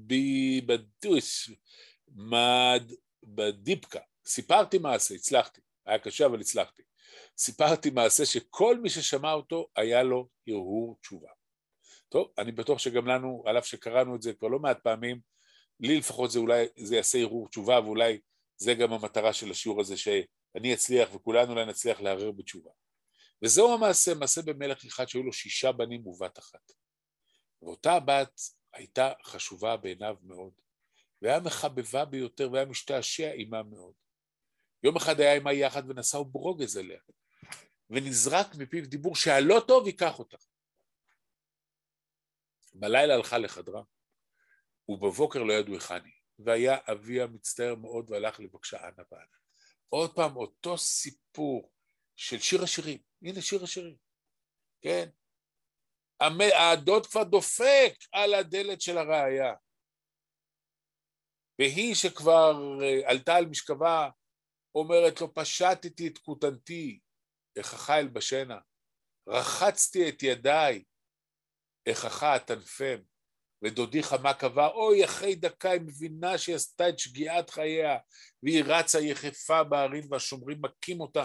מדביבדוס, מדבדיפקה, סיפרתי מעשה, הצלחתי. היה קשה אבל הצלחתי. סיפרתי מעשה שכל מי ששמע אותו היה לו הרהור תשובה. טוב, אני בטוח שגם לנו, על אף שקראנו את זה כבר לא מעט פעמים, לי לפחות זה אולי, זה יעשה הרהור תשובה ואולי זה גם המטרה של השיעור הזה, שאני אצליח וכולנו אולי נצליח לערער בתשובה. וזהו המעשה, מעשה במלך אחד שהיו לו שישה בנים ובת אחת. ואותה הבת הייתה חשובה בעיניו מאוד, והיה מחבבה ביותר והיה משתעשע עימה מאוד. יום אחד היה עימה יחד ונשאו ברוגז אליה, ונזרק מפיו דיבור שהלא טוב ייקח אותה. בלילה הלכה לחדרה, ובבוקר לא ידעו היכן היא, והיה אביה מצטער מאוד והלך לבקשה אנה ואנה. עוד פעם, אותו סיפור של שיר השירים, הנה שיר השירים, כן? הדוד כבר דופק על הדלת של הראייה. והיא שכבר אה, עלתה על משכבה, אומרת לו, פשטתי את כותנתי, איככה אלבשנה, רחצתי את ידיי, איככה אטנפם, ודודי חמה קבע, אוי, אחרי דקה היא מבינה שהיא עשתה את שגיאת חייה, והיא רצה יחפה בהרים והשומרים מכים אותה.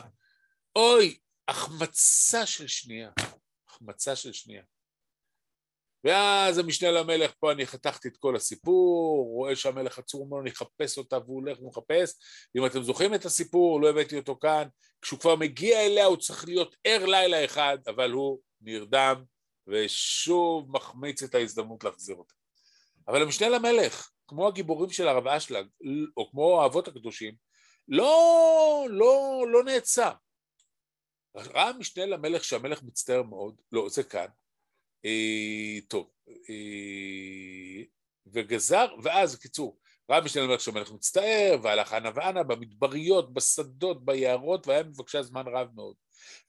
אוי, החמצה של שנייה, החמצה של שנייה. ואז המשנה למלך, פה אני חתכתי את כל הסיפור, רואה שהמלך עצור אומר, אני אחפש אותה, והוא הולך ומחפש. אם אתם זוכרים את הסיפור, לא הבאתי אותו כאן, כשהוא כבר מגיע אליה הוא צריך להיות ער לילה אחד, אבל הוא נרדם ושוב מחמיץ את ההזדמנות להחזיר אותה. אבל המשנה למלך, כמו הגיבורים של הרב אשלג, או כמו האבות הקדושים, לא, לא, לא נעצר. ראה המשנה למלך שהמלך מצטער מאוד, לא, זה כאן, אה, טוב, אה, וגזר, ואז, קיצור, ראה המשנה למלך שהמלך מצטער, והלך אנה ואנה במדבריות, בשדות, ביערות, והיה מבקשה זמן רב מאוד.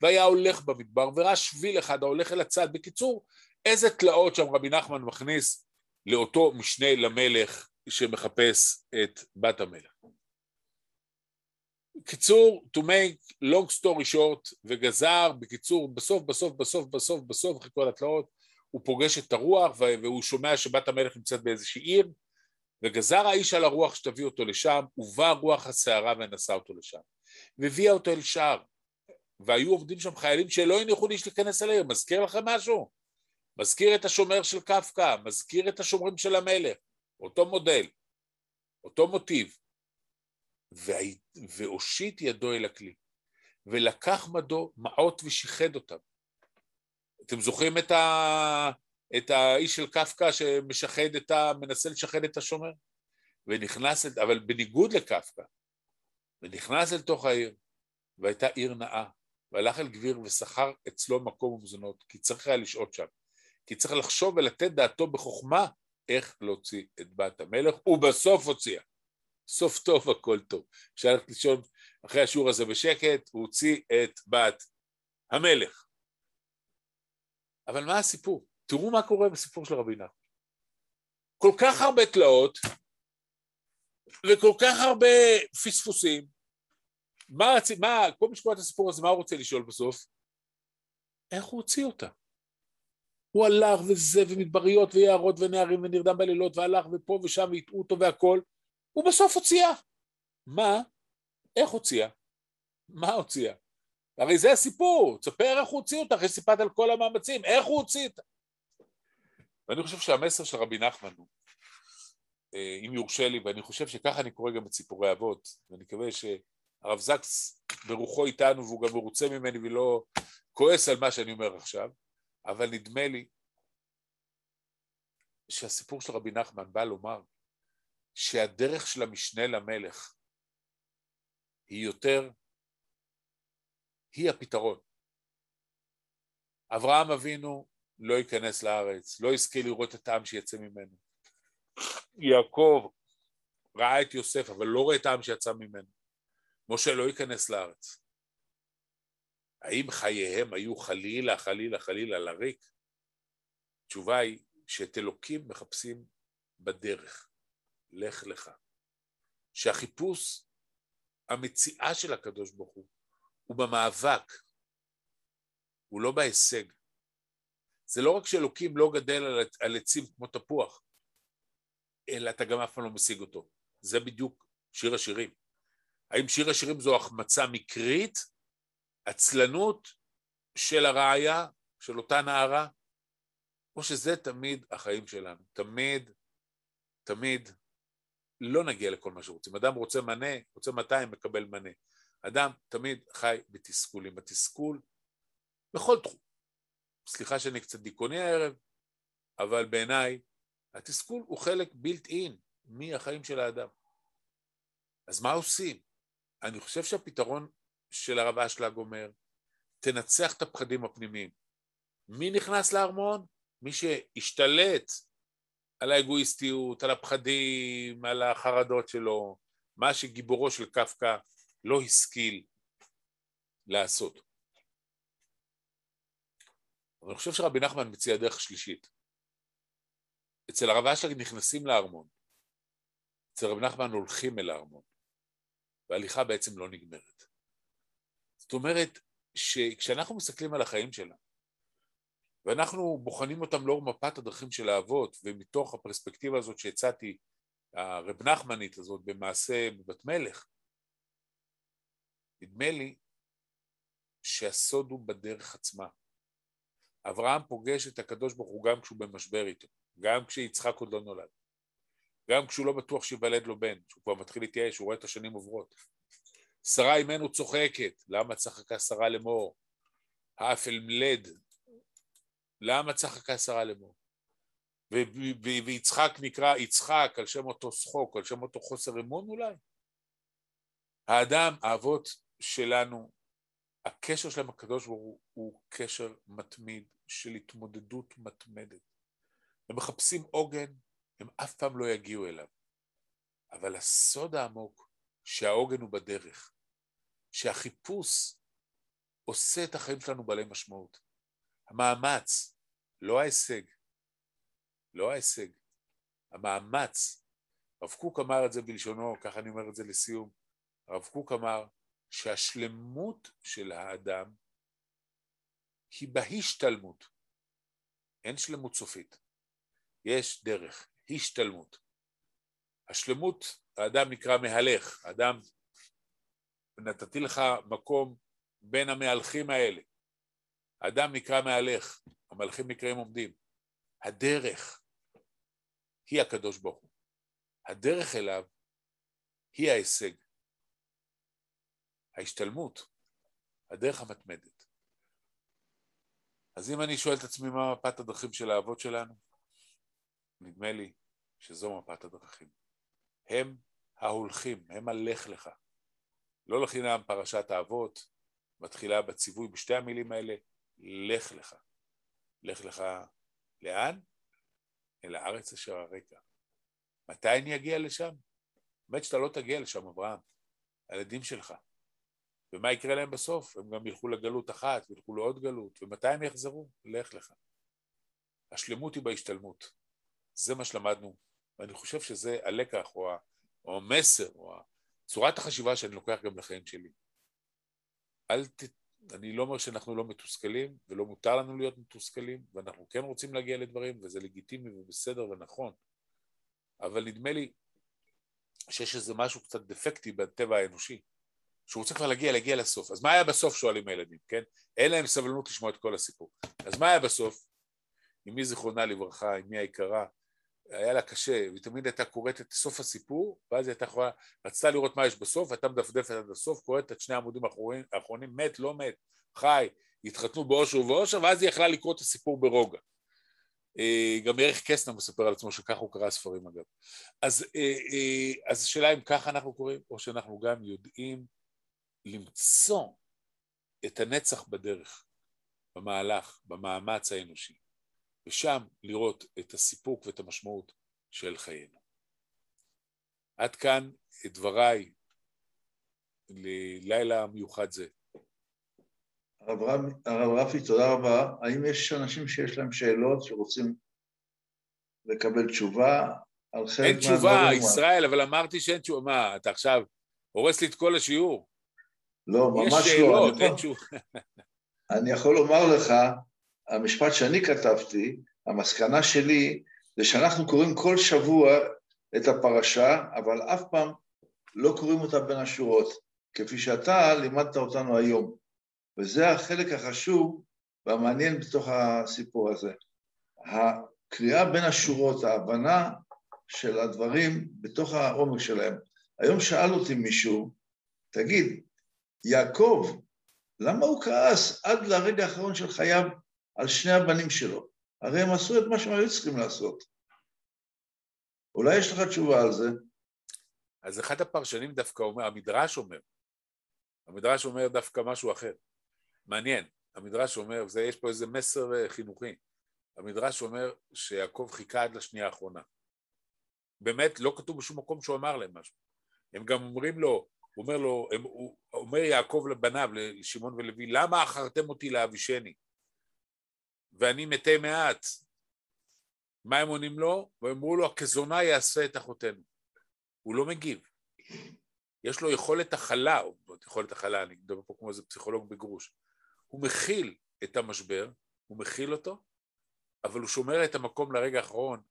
והיה הולך במדבר, וראה שביל אחד ההולך אל הצד. בקיצור, איזה תלאות שם רבי נחמן מכניס לאותו משנה למלך שמחפש את בת המלך. קיצור, to make long story short, וגזר, בקיצור, בסוף, בסוף, בסוף, בסוף, בסוף, אחרי כל התלאות, הוא פוגש את הרוח והוא שומע שבת המלך נמצאת באיזושהי עיר, וגזר האיש על הרוח שתביא אותו לשם, ובא רוח הסערה ונשא אותו לשם. והביאה אותו אל שער, והיו עובדים שם חיילים שלא הניחו לאיש להיכנס אל העיר, מזכיר לכם משהו? מזכיר את השומר של קפקא, מזכיר את השומרים של המלך, אותו מודל, אותו מוטיב. והושיט ידו אל הכלי, ולקח מדו מעות ושיחד אותם. אתם זוכרים את, ה... את האיש של קפקא שמשחד את ה... מנסה לשחד את השומר? ונכנס, אבל בניגוד לקפקא, ונכנס אל תוך העיר, והייתה עיר נאה, והלך אל גביר ושכר אצלו מקום ומזונות, כי צריך היה לשהות שם. כי צריך לחשוב ולתת דעתו בחוכמה איך להוציא את בת המלך, ובסוף הוציאה. סוף טוב הכל טוב. אפשר ללכת לישון אחרי השיעור הזה בשקט, הוא הוציא את בת המלך. אבל מה הסיפור? תראו מה קורה בסיפור של רבי נחמן. כל כך הרבה תלאות וכל כך הרבה פספוסים. מה, מה, כל מי שקורא את הסיפור הזה, מה הוא רוצה לשאול בסוף? איך הוא הוציא אותה? הוא הלך וזה, ומדבריות ויערות ונערים ונרדם בלילות, והלך ופה ושם והטעו אותו והכל, הוא בסוף הוציאה. מה? איך הוציאה? מה הוציאה? הרי זה הסיפור, תספר איך הוא הוציא אותה, אחרי שסיפרת על כל המאמצים, איך הוא הוציא אותה. ואני חושב שהמסר של רבי נחמן הוא, אה, אם יורשה לי, ואני חושב שככה אני קורא גם את סיפורי אבות, ואני מקווה שהרב זקס ברוחו איתנו והוא גם מרוצה ממני ולא כועס על מה שאני אומר עכשיו, אבל נדמה לי שהסיפור של רבי נחמן בא לומר שהדרך של המשנה למלך היא יותר, היא הפתרון. אברהם אבינו לא ייכנס לארץ, לא יזכה לראות את העם שיצא ממנו. יעקב ראה את יוסף, אבל לא רואה את העם שיצא ממנו. משה לא ייכנס לארץ. האם חייהם היו חלילה, חלילה, חלילה לריק? התשובה היא שאת אלוקים מחפשים בדרך. לך לך. שהחיפוש, המציאה של הקדוש ברוך הוא, הוא במאבק, הוא לא בהישג. זה לא רק שאלוקים לא גדל על, עצים כמו תפוח, אלא אתה גם אף פעם לא משיג אותו. זה בדיוק שיר השירים. האם שיר השירים זו החמצה מקרית, עצלנות של הראיה, של אותה נערה, או שזה תמיד החיים שלנו, תמיד, תמיד לא נגיע לכל מה שרוצים. אדם רוצה מנה, רוצה 200, מקבל מנה. אדם תמיד חי בתסכולים. התסכול בכל תחום. סליחה שאני קצת דיכאוני הערב, אבל בעיניי התסכול הוא חלק בילט אין מהחיים של האדם. אז מה עושים? אני חושב שהפתרון של הרב אשלג אומר, תנצח את הפחדים הפנימיים. מי נכנס לארמון? מי שהשתלט על האגואיסטיות, על הפחדים, על החרדות שלו, מה שגיבורו של קפקא לא השכיל לעשות. אני חושב שרבי נחמן מציע דרך שלישית. אצל הרב אשלג נכנסים לארמון, אצל רבי נחמן הולכים אל הארמון, וההליכה בעצם לא נגמרת. זאת אומרת שכשאנחנו מסתכלים על החיים שלנו, ואנחנו בוחנים אותם לאור מפת הדרכים של האבות, ומתוך הפרספקטיבה הזאת שהצעתי, הרב נחמנית הזאת במעשה בבת מלך, נדמה לי שהסוד הוא בדרך עצמה. אברהם פוגש את הקדוש ברוך הוא גם כשהוא במשבר איתו, גם כשיצחק עוד לא נולד, גם כשהוא לא בטוח שיוולד לו בן, שהוא כבר מתחיל להתייאש, הוא רואה את השנים עוברות. שרה אימנו צוחקת, למה צחקה שרה לאמור? האף אל מלד, למה צחקה שרה לאמור? ויצחק נקרא יצחק על שם אותו שחוק, על שם אותו חוסר אמון אולי? האדם, האבות שלנו, הקשר שלהם הקדוש ברוך הוא הוא קשר מתמיד של התמודדות מתמדת. הם מחפשים עוגן, הם אף פעם לא יגיעו אליו. אבל הסוד העמוק שהעוגן הוא בדרך, שהחיפוש עושה את החיים שלנו בעלי משמעות. המאמץ, לא ההישג, לא ההישג, המאמץ. הרב קוק אמר את זה בלשונו, ככה אני אומר את זה לסיום. הרב קוק אמר שהשלמות של האדם היא בהשתלמות. אין שלמות סופית, יש דרך, השתלמות. השלמות, האדם נקרא מהלך, האדם, נתתי לך מקום בין המהלכים האלה. האדם נקרא מהלך, המלכים נקראים עומדים. הדרך היא הקדוש ברוך הוא. הדרך אליו היא ההישג. ההשתלמות, הדרך המתמדת. אז אם אני שואל את עצמי מה מפת הדרכים של האבות שלנו, נדמה לי שזו מפת הדרכים. הם ההולכים, הם הלך לך. לא לחינם פרשת האבות מתחילה בציווי בשתי המילים האלה, לך לך. לך לך לאן? אל הארץ אשר הרקע. מתי אני אגיע לשם? באמת שאתה לא תגיע לשם, אברהם. הילדים שלך. ומה יקרה להם בסוף? הם גם ילכו לגלות אחת, וילכו לעוד גלות, ומתי הם יחזרו? לך לך. השלמות היא בהשתלמות. זה מה שלמדנו, ואני חושב שזה הלקח, או, או המסר, או צורת החשיבה שאני לוקח גם לחיים שלי. אל ת... אני לא אומר שאנחנו לא מתוסכלים, ולא מותר לנו להיות מתוסכלים, ואנחנו כן רוצים להגיע לדברים, וזה לגיטימי ובסדר ונכון, אבל נדמה לי שיש איזה משהו קצת דפקטי בטבע האנושי. שהוא צריך כבר להגיע, להגיע לסוף. אז מה היה בסוף, שואלים הילדים, כן? אין להם סבלנות לשמוע את כל הסיפור. אז מה היה בסוף? אמי זיכרונה לברכה, אמי היקרה, היה לה קשה, והיא תמיד הייתה קוראת את סוף הסיפור, ואז היא הייתה יכולה, רצתה לראות מה יש בסוף, והייתה מדפדפת עד הסוף, קוראת את שני העמודים האחרונים, האחרונים מת, לא מת, חי, התחתנו באושר ובאושר, ואז היא יכלה לקרוא את הסיפור ברוגע. אה, גם ערך קסטנר מספר על עצמו שככה הוא קרא ספרים אגב. אז, אה, אה, אז השאלה אם ככה אנחנו קוראים, או שאנחנו גם יודעים למצוא את הנצח בדרך, במהלך, במאמץ האנושי, ושם לראות את הסיפוק ואת המשמעות של חיינו. עד כאן את דבריי ללילה מיוחד זה. הרב רפי, תודה רבה. האם יש אנשים שיש להם שאלות שרוצים לקבל תשובה על חלק מהדברים? אין תשובה, ישראל, אבל אמרתי שאין תשובה. מה, אתה עכשיו הורס לי את כל השיעור? לא, ממש לא. יש שאלות, אין תשובה. אני יכול לומר לך, המשפט שאני כתבתי, המסקנה שלי, זה שאנחנו קוראים כל שבוע את הפרשה, אבל אף פעם לא קוראים אותה בין השורות, כפי שאתה לימדת אותנו היום. וזה החלק החשוב והמעניין בתוך הסיפור הזה. הקריאה בין השורות, ההבנה של הדברים בתוך העומק שלהם. היום שאל אותי מישהו, תגיד, יעקב, למה הוא כעס עד לרגע האחרון של חייו על שני הבנים שלו? הרי הם עשו את מה שהם היו צריכים לעשות. אולי יש לך תשובה על זה? אז אחד הפרשנים דווקא אומר, המדרש אומר, המדרש אומר דווקא משהו אחר. מעניין, המדרש אומר, זה, יש פה איזה מסר אה, חינוכי, המדרש אומר שיעקב חיכה עד לשנייה האחרונה. באמת, לא כתוב בשום מקום שהוא אמר להם משהו. הם גם אומרים לו, הוא אומר לו, הם, הוא אומר יעקב לבניו, לשמעון ולוי, למה אחרתם אותי לאבישני? ואני מתי מעט. מה הם עונים לו? ואמרו לו, הכזונה יעשה את אחותינו. הוא לא מגיב. יש לו יכולת הכלה, או יכולת הכלה, אני מדבר פה כמו איזה פסיכולוג בגרוש. הוא מכיל את המשבר, הוא מכיל אותו, אבל הוא שומר את המקום לרגע האחרון,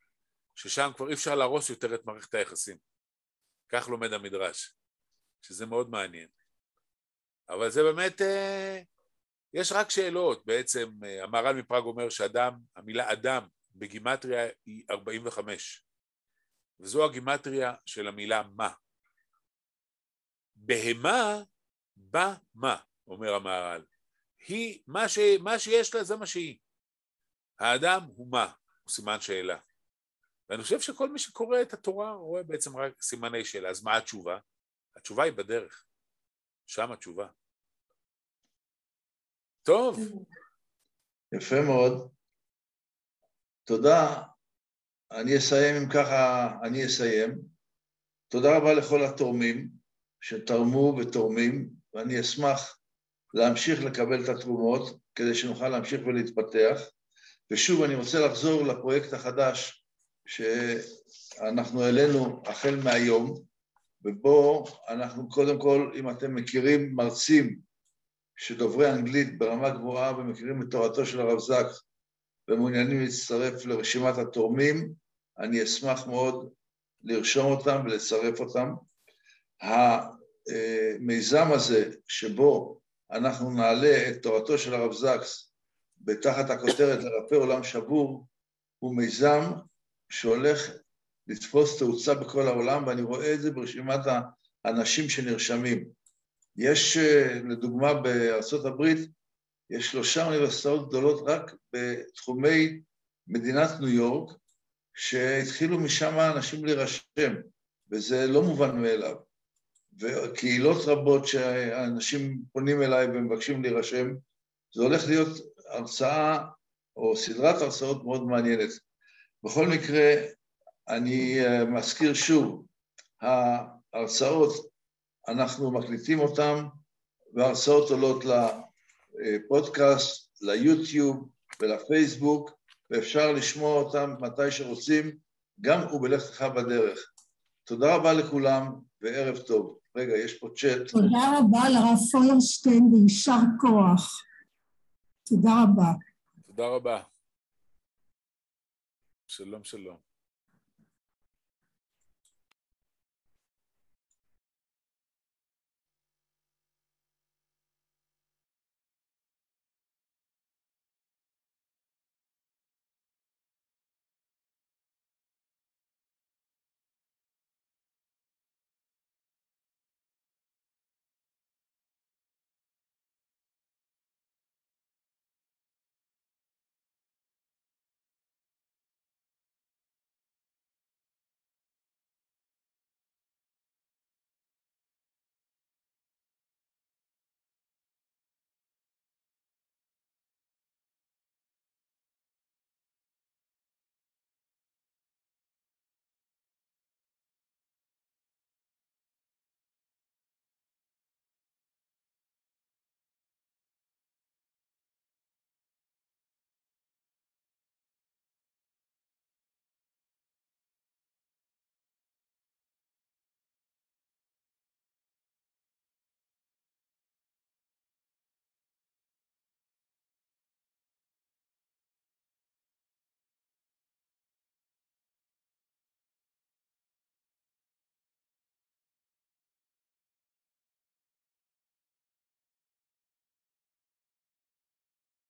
ששם כבר אי אפשר להרוס יותר את מערכת היחסים. כך לומד המדרש, שזה מאוד מעניין. אבל זה באמת, אה, יש רק שאלות, בעצם אה, המהר"ל מפראג אומר שאדם, המילה אדם בגימטריה היא 45, וזו הגימטריה של המילה מה. בהמה בא מה, אומר המהר"ל. היא, מה, ש, מה שיש לה זה מה שהיא. האדם הוא מה? הוא סימן שאלה. ואני חושב שכל מי שקורא את התורה רואה בעצם רק סימני שאלה. אז מה התשובה? התשובה היא בדרך. שם התשובה. טוב. יפה מאוד. תודה. אני אסיים אם ככה, אני אסיים. תודה רבה לכל התורמים שתרמו ותורמים, ואני אשמח להמשיך לקבל את התרומות כדי שנוכל להמשיך ולהתפתח. ושוב, אני רוצה לחזור לפרויקט החדש שאנחנו העלינו החל מהיום, ובו אנחנו קודם כל, אם אתם מכירים מרצים שדוברי אנגלית ברמה גבוהה ומכירים את תורתו של הרב זק ומעוניינים להצטרף לרשימת התורמים, אני אשמח מאוד לרשום אותם ולצרף אותם. המיזם הזה שבו אנחנו נעלה את תורתו של הרב זקס בתחת הכותרת לרפא עולם שבור, הוא מיזם שהולך לתפוס תאוצה בכל העולם, ואני רואה את זה ברשימת האנשים שנרשמים. יש, לדוגמה, בארצות הברית, יש שלושה אוניברסיטאות גדולות רק בתחומי מדינת ניו יורק, שהתחילו משם אנשים להירשם, וזה לא מובן מאליו. וקהילות רבות שאנשים פונים אליי ומבקשים להירשם, זה הולך להיות הרצאה או סדרת הרצאות מאוד מעניינת. בכל מקרה, אני אה, מזכיר שוב, ההרצאות, אנחנו מקליטים אותן, וההרצאות עולות לפודקאסט, ליוטיוב ולפייסבוק, ואפשר לשמוע אותן מתי שרוצים, גם ובלכתך בדרך. תודה רבה לכולם וערב טוב. רגע, יש פה צ'אט. תודה רבה לרב פוירשטיין ויישר כוח. תודה רבה. תודה רבה. שלום, שלום.